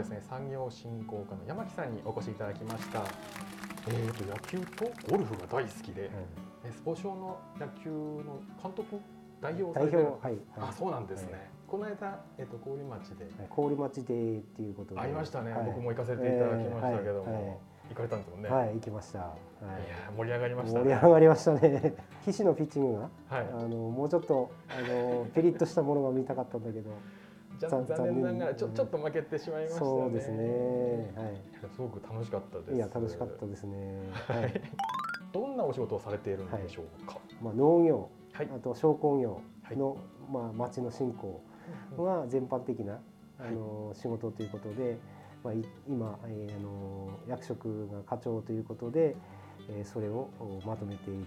ですね産業振興課の山木さんにお越しいただきました。えー、と野球とゴルフが大好きで、えスポ少の野球の監督代表代れてる。表はい、あそうなんですね、はいこの間、えっと郡町で。郡町でっていうことで。ありましたね、はい。僕も行かせていただきましたけども、行かれたんですもんね、はい、行きました。はい。盛り上がりました盛りね上がりましたね。岸のピッチングが、はい。あのもうちょっとあのピリッとしたものが見たかったんだけど、残残念ながらちょちょっと負けてしまいましたねそうですね。いやすごく楽しかったですはい。いや楽しかったですね。はい。どんなお仕事をされているんでしょうか？まあ農業、はい、あと商工業はいの、まあ町の振興が全般的なあの仕事ということで、まあい今、えーあの役職が課長ということで、えーそれをおまとめている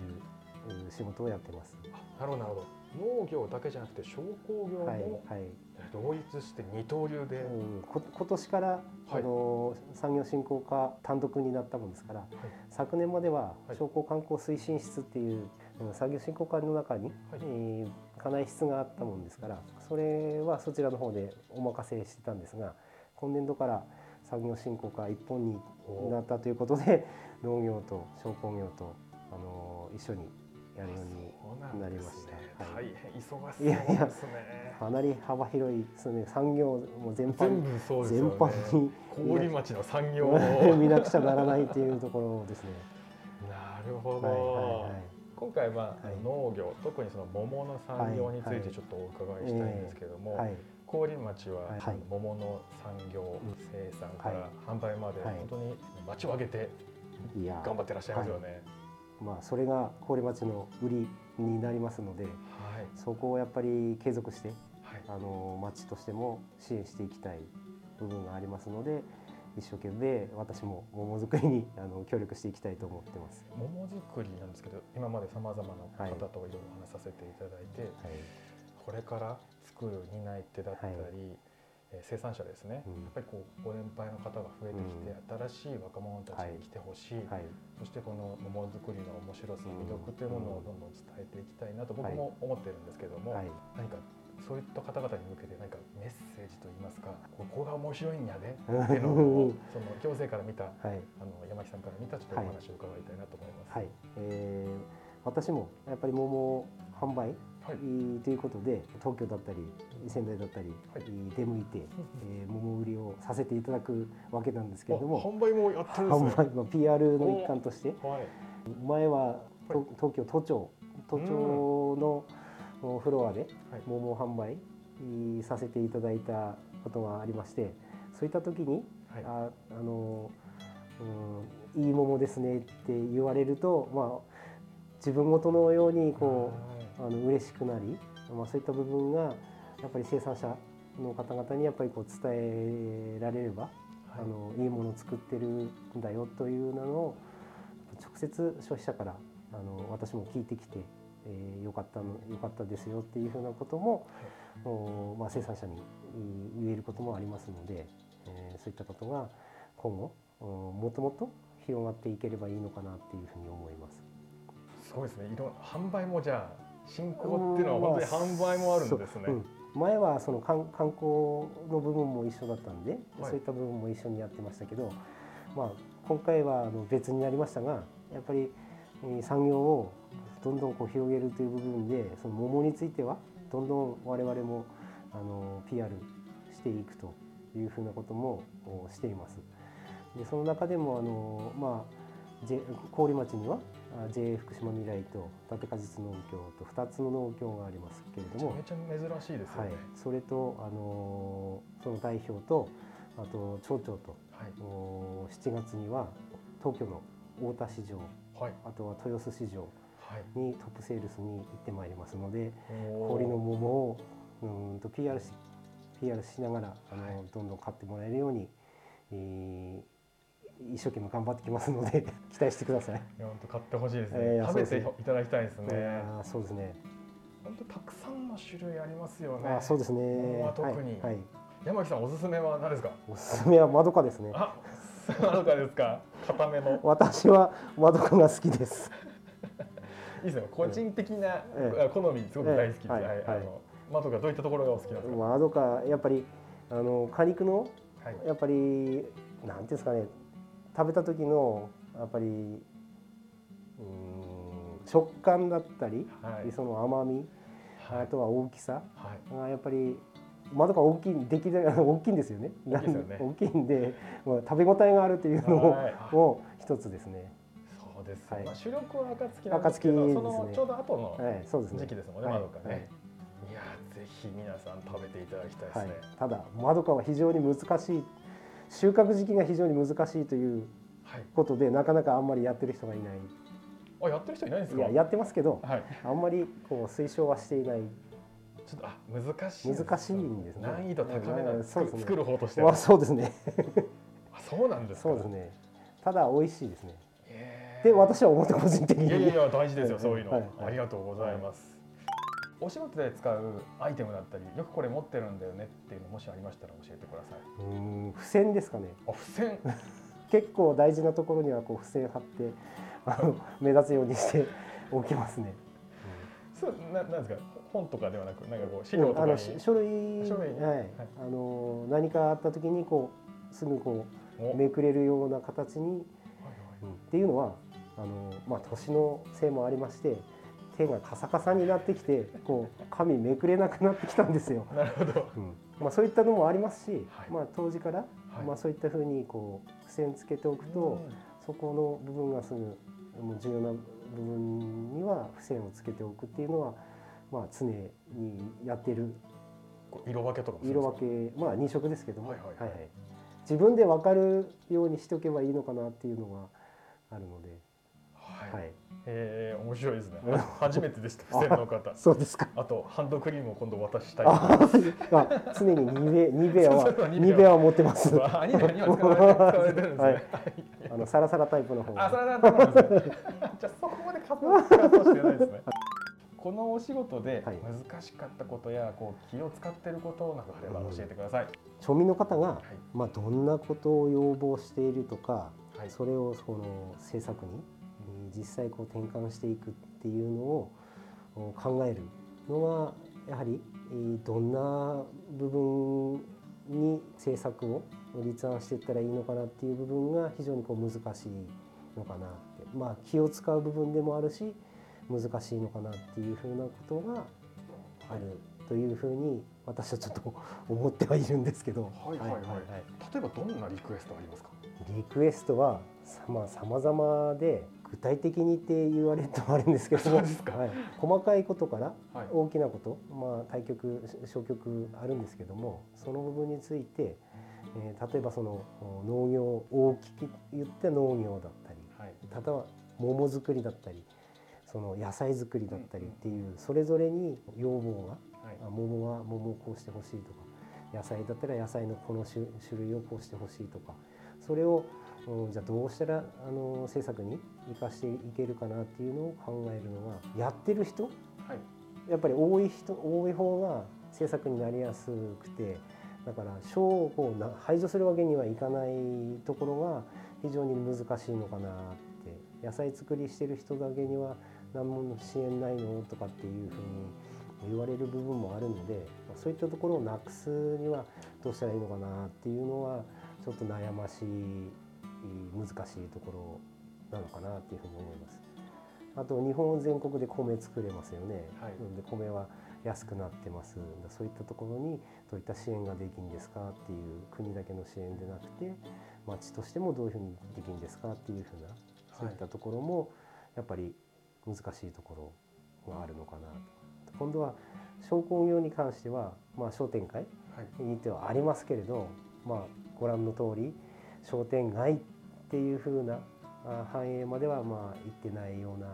う仕事をやってます。なるほどなるほど農業だけじゃなくて商工業もはいはい。同一して二刀流で、うん、こ今年から、あの産業振興課単独になったもんですから、昨年までははい。商工観光推進室っていう、うん産業振興課の中に、はい。えー課内室があったもんですからそれはそちらの方でお任せしてたんですが今年度から産業振興課一本になったということで農業と商工業と、あの一緒にやるようになりました。はい。大変忙しそういやいやかなり幅広いですね産業も全般全部そうですよ全ね般に郡町の産業を。見なくちゃならないっていうところですね。なるほど、はいはいはい。今回は、はい。農業特にその桃の産業についはいはいてちょっとお伺いしたいんですけども、はい。郡町は、はい。桃の産業、生産からはい販売まで、はい。本当に町を挙げていや、頑張ってらっしゃいますよね。まあそれが郡町の売りになりますので、はい、そこをやっぱり継続してはい、あの町としても支援していきたい部分がありますので、一生懸命私も桃作りに あの協力していきたいと思ってます。桃作りなんですけど今までさまざまな方とい。ろいろお話しさせていただいて、はい。これから作る担い手だったり、生産者ですね、うんやっぱりこうご年配の方が増えてきて、新しい若者たちに来てほしい、はい。そしてこの桃作りの面白さ、うん魅力というものをどんどん伝えていきたいなと僕も思ってるんですけども、はい。何かそういった方々に向けて何かメッセージといいますかここが面白いんやで っていうのをその行政から見たはい。あの山木さんから見たちょっとお話を伺いたいなと思います。はい。えー私もやっぱり桃販売はい。ということで東京だったり仙台だったり、はい。出向いて、えー桃売りをさせていただくわけなんですけれどもあ販売もやってるんですね。販売の PR の一環として。はい。前はと東京都庁都庁のおフロアではい。桃を販売えーさせていただいたことがありましてそういった時にはい。ああの、うん、いい桃ですねって言われると、まあ、自分ごとのようにこうあの嬉しくなり、まあ、そういった部分がやっぱり生産者の方々にやっぱりこう伝えられれば、はいあのいいものを作ってるんだよというのを直接消費者からあの私も聞いてきて、えーよかったのよかったですよっていうふうなことも、おまあ、生産者に言えることもありますので、えーそういったことが今後おもっともっと広がっていければいいのかなっていうふうに思います。すごいですね。いろん販売もじゃあ進行っていうのは本当に販売もあるんですね。前はその観観光の部分も一緒だったんで、はいそういった部分も一緒にやってましたけど、まあ、今回はあの別になりましたがやっぱりえー産業をどんどんこう広げるという部分でその桃についてはどんどん我々もあの PR していくというふうなこともおしています。でその中でもあの、まあ、郡町にはあ JA 福島未来と立果実農協と2つの農協がありますけれどもめちゃめちゃ珍しいですよはいね。、それと、あのその代表とあと町長とはい。お7月には東京の大田市場はい。あとは豊洲市場はい。にトップセールスに行ってまいりますので氷の桃をうーんと PR し PR しながらあの、はいどんどん買ってもらえるように、えー一生懸命頑張ってきますので 期待してください。いや本当買ってほしいですね。えー食べていただきたいですいね。そうですね。本当たくさんの種類ありますよね。あそうですね。特にはい、はい。山木さんおすすめは何ですか？おすすめはまどかですね。あ、そうかですか？固めの。私はまどかが好きです。いいですね。個人的なえ好みすごく大好きです。ええはいはい。あのマトがどういったところがお好きなんですか？まどかやっぱりあの果肉のはいやっぱりなんていうんですかね食べた時のやっぱりうーん食感だったり、はい。その甘み、はい。あとは大きさはい。がやっぱりまどか大きい出来で 大きいんですよね。大きいね。大きいんで、まあ、食べ応えがあるというのもはい。も一つですね。そうですよ、はい。まあ主力は暁なんですけど、ね。そのちょうど後の。時期ですもんね、はい。まどかね、はい。い、やーぜひ皆さん食べていただきたいですはい。ね、、ただまどかは非常に難しい収穫時期が非常に難しいというはい。ことでなかなかあんまりやってる人がいない。あやってる人いないんですか？いややってますけどはい。あんまりこう推奨はしていない。ちょっとあ難しい難しいんですね。難易度高めなんですね。作る方として。まは、あそうですね。あそうなんですか？そうですね。ただ美味しいですね。で私は思って個人的に。いやいや大事ですよそういうの、はい。はい。ありがとうございます、お仕事で使うアイテムだったりよくこれ持ってるんだよねっていうのもしありましたら教えてください。うーん付箋ですかね。あ付箋？結構大事なところにはこう付箋貼ってあの目立つようにして おきますね。そうななんですか？本とかではなくなんかこう資料とかに、あのし書類書類？にはい、あの何かあった時にこうすぐこお。うめくれるような形に、はいはい。っていうのはあのまあ年のせいもありまして手がカサカサになってきてこう紙めくれなくなってきたんですよ。なるほど。まあそういったのもありますし、はい。まあ当時から、はい。まあそういったふうにこう付箋つけておくと、そこの部分がすぐもう重要な部分には付箋をつけておくっていうのはまあ常にやってる。色分けとか色分けまあ二色ですけども、はいはいはい。自分で分かるようにしておけばいいのかなっていうのがあるので、はい、はい、えー、面白いですねうん初めてでした付箋の方そうですか。あとハンドクリームを今度渡したいああ常にニベ ニベアはニベアニベアは持ってます。は使われて使われてるんですね、はいあのサラサラタイプの方あ、そが。れはそうなんですね。じゃあそこまで活動しれないですね。このお仕事ではい難しかったことやこう気を使っていることなどあれば教えてください。庶民の方が、はいまあどんなことを要望しているとか、はいそれをその政策にえー実際こう転換していくっていうのをお考えるのはやはりえーどんな部分に政策を立案していったらいいのかなっていう部分が非常にこう難しいのかなってまあ気を使う部分でもあるし難しいのかなっていうふうなことがあるというふうに私はちょっと思ってはいるんですけど。はいはいはい例えばどんなリクエストありますか？リクエストはさまあ様々で具体的にって言われるとあるんですけどもはい、細かいことからはい。大きなこと、まあ、対局小局あるんですけどもその部分について、えー例えばそのお農業大きく言って農業だったりはい。例えば桃作りだったりその野菜作りだったりっていうそれぞれに要望がはい。あ桃は桃をこうしてほしいとか野菜だったら野菜のこの種種類をこうしてほしいとかそれをうんじゃあどうしたらあの政策に生かしていけるかなっていうのを考えるのがやってる人？はい。やっぱり多い人多い方が政策になりやすくてだから小をこうな排除するわけにはいかないところが非常に難しいのかなって野菜作りしてる人だけには何も支援ないのとかっていうふうに言われる部分もあるのでまあそういったところをなくすにはどうしたらいいのかなっていうのはちょっと悩ましい難しいところなのかなっていうふうに思います。あと日本全国で米作れますよね。はいなので米は安くなってます。そういったところにどういった支援ができるんですかっていう国だけの支援でなくて町としてもどういうふうにできるんですかっていうふうなそういったところもやっぱり難しいところがあるのかなと。今度は商工業に関してはまあ商店会はい。にてはありますけれど、まあ、ご覧の通り商店街っていう風なあ繁栄まではまあ行ってないような、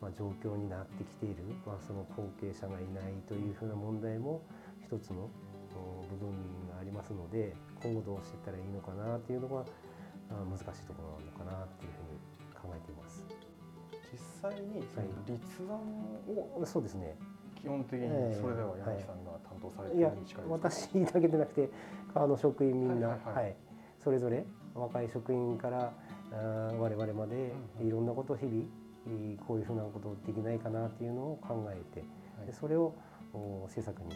まあ、状況になってきている、まあ、その後継者がいないという風な問題も一つのお部分がありますので今後どうしていったらいいのかなっていうのがあ難しいところなのかなっていうふうに考えています。実際にその立案をそうですね。基本的にええそれでは山木さんが担当されているに近いですか？私だけでなくて川の職員みんな、ははいいはい。はい。それぞれ若い職員から我々までいろんなことを日々えーこういうふうなことできないかなっていうのを考えて、はいでそれをお政策に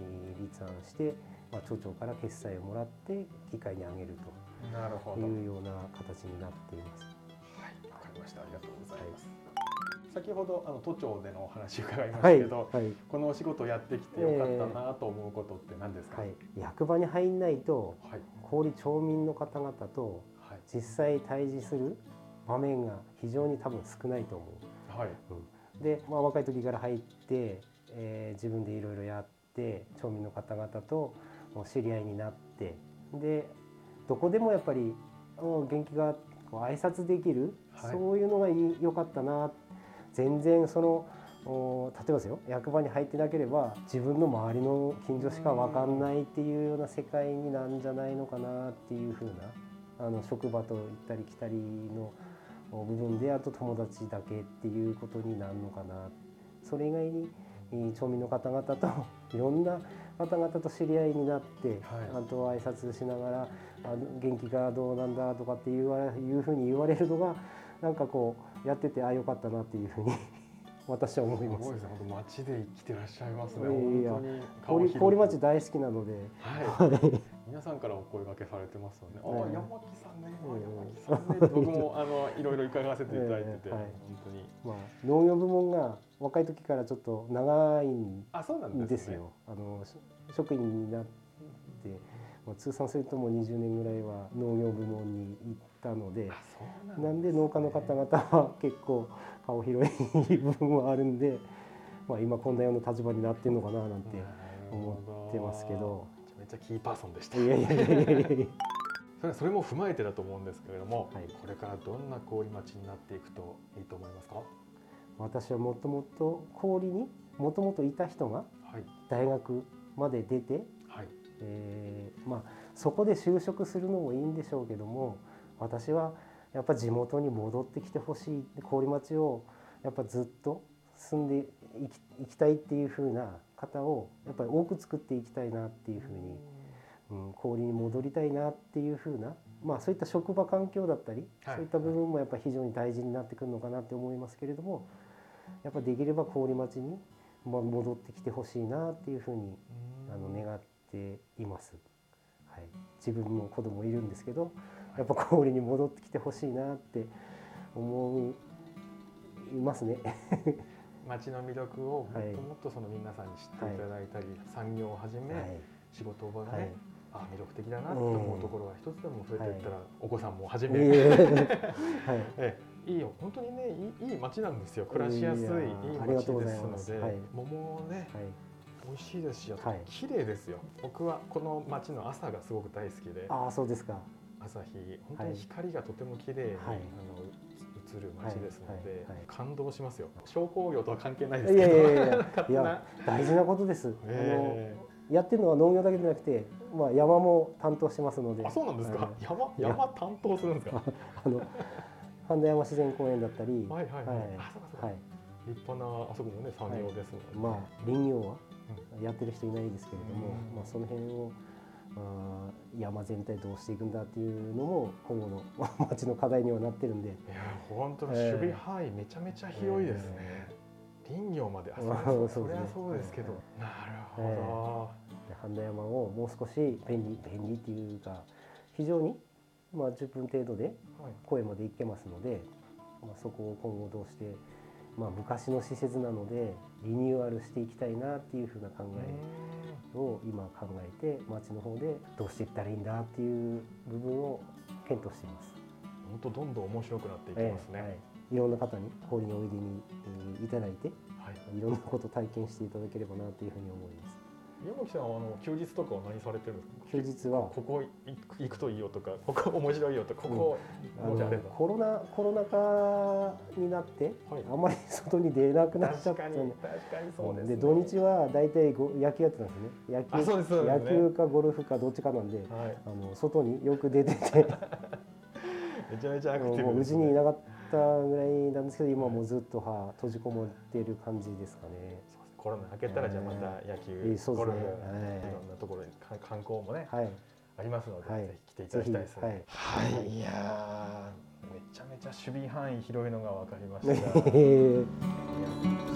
えー立案して、まあ、町長から決済をもらって議会にあげる。というような形になっています。はい、わかりました。ありがとうございます。先ほどあの都庁でのお話伺いましたはい、けど、はい、このお仕事をやってきてよかったなと思うことって何ですか？はい、役場に入んないとはい。郡町民の方々とはい。実際対峙する場面が非常に多分少ないと思う。はい。で、まあ、若い時から入って、えー自分でいろいろやって町民の方々と知り合いになってでどこでもやっぱりうん元気が挨拶できる、はいそういうのがいい良かったな全然そのお例えばですよ役場に入ってなければ自分の周りの近所しか分かんないっていうような世界になんじゃないのかなっていうふうなあの職場と行ったり来たりの部分であと友達だけっていうことになるのかな。それ以外にえー町民の方々と いろんな方々と知り合いになって、はい。あと挨拶しながら「あ元気がどうなんだ」とかっていうふうに言われるのがなんかこうやっててああよかったなっていうふうに 私は思いますすごい。で生きてらっしゃいますね。いやいや本当に町大好きなので、はい。皆さんからお声掛けされてますよね。あ、うん山木さんね。山木さんね。僕もあのいろいろ伺わせていただいてて、ええはい本当に。まあ、農業部門が若い時からちょっと長いんでです。よ。あのし職員になって、まあ、通算するともう20年ぐらいは農業部門に行ったのでなんで農家の方々は結構顔広い部分はあるんで、まあ、今こんなような立場になってるのかななんて思ってますけど。めちゃめちゃキーパーソンでした。いやいやいやいやいや。それそれも踏まえてだと思うんですけれども、はい。これからどんな氷町になっていくといいと思いますか？私はもともと氷にもともといた人がはい。大学まで出て、はい。えーまあ、そこで就職するのもいいんでしょうけども私はやっぱ地元に戻ってきてほしい。氷町をやっぱずっと住んでいきたいっていう風な方をやっぱり多く作っていきたいなっていう風に、うん、氷に戻りたいなっていう風な、まあ、そういった職場環境だったり、はい。そういった部分もやっぱ非常に大事になってくるのかなって思いますけれどもやっぱできれば氷町に、まあ、戻ってきてほしいなっていう風にあの願っています。はい、自分も子供いるんですけど、やっぱ氷に戻ってきてほしいなって思いますね。町の魅力をもっはいともっとその皆さんに知っていただいたり、産業をはじめ、はい、仕事場がね、はい、あ魅力的だなと思うところが一つでも増えていったら、お子さんもはじいめ、え。はい、えいいよ。本当にねいいいい町なんですよ。暮らしやすいいい町ですので、はい。桃ねはい、美味しいですしあとはい。綺麗ですよ、僕はこの町の朝がすごく大好きで。ああ、そうですか。朝日本当に光がとても綺麗に、はい。あの映る街ですので、はい。はい。はい感動しますよ。商工業とは関係ないいですけどやいやいや いや、大事なことです。えあの、やってるのは農業だけじゃなくて、まあ、山も担当してますので。ーあそうなんですか、はい。山山担当するんですか？あの、半田山自然公園だったり。はいはいはい、はい。立派なあそこもね産業ですので、まあ林業はやってる人いないですけれども、うん。まあその辺をあー山全体どうしていくんだっていうのも今後の 町の課題にはなってるんで、いや本当守備範囲めちゃめちゃ広いですね、林業まで。ああそうそうですね そりゃそうですけど、なるほど、で半田山をもう少し便利便利っていうか非常にまあ10分程度ではい。声まで行けますので、まあそこを今後どうしてまあ昔の施設なのでリニューアルしていきたいなっていうふうな考えを今考えて町の方でどうしていったらいいんだっていう部分を検討しています。本当どんどん面白くなっていきますね、ええはい、いろんな方に氷においでにえーいただいてはいいろんなことを体験していただければなというふうに思います。山木さんはあの休日とかは何されてるんですか？休日は？ここ行く行くといいよとかここ面白いよとかここあのもしあれば、コロナコロナ禍になってはい。あまり外に出なくなっちゃった確かに確かにそうです、ね、で土日は大体ご野球やってたんですね。野球ね。野球かゴルフかどっちかなんではい。あの外によく出てて。めちゃめちゃアクティもううブです、ね、ちにいなかったぐらいなんですけど今はもうずっとは閉じこもってる感じですかね。コロナ明けたらじゃあまた野球、えーゴルフ、はい。いろんなところにか観光もねはい。ありますので、はい。ぜひ来ていただきたいですね。はい。はい、い。やーめちゃめちゃ守備範囲広いのが分かりました。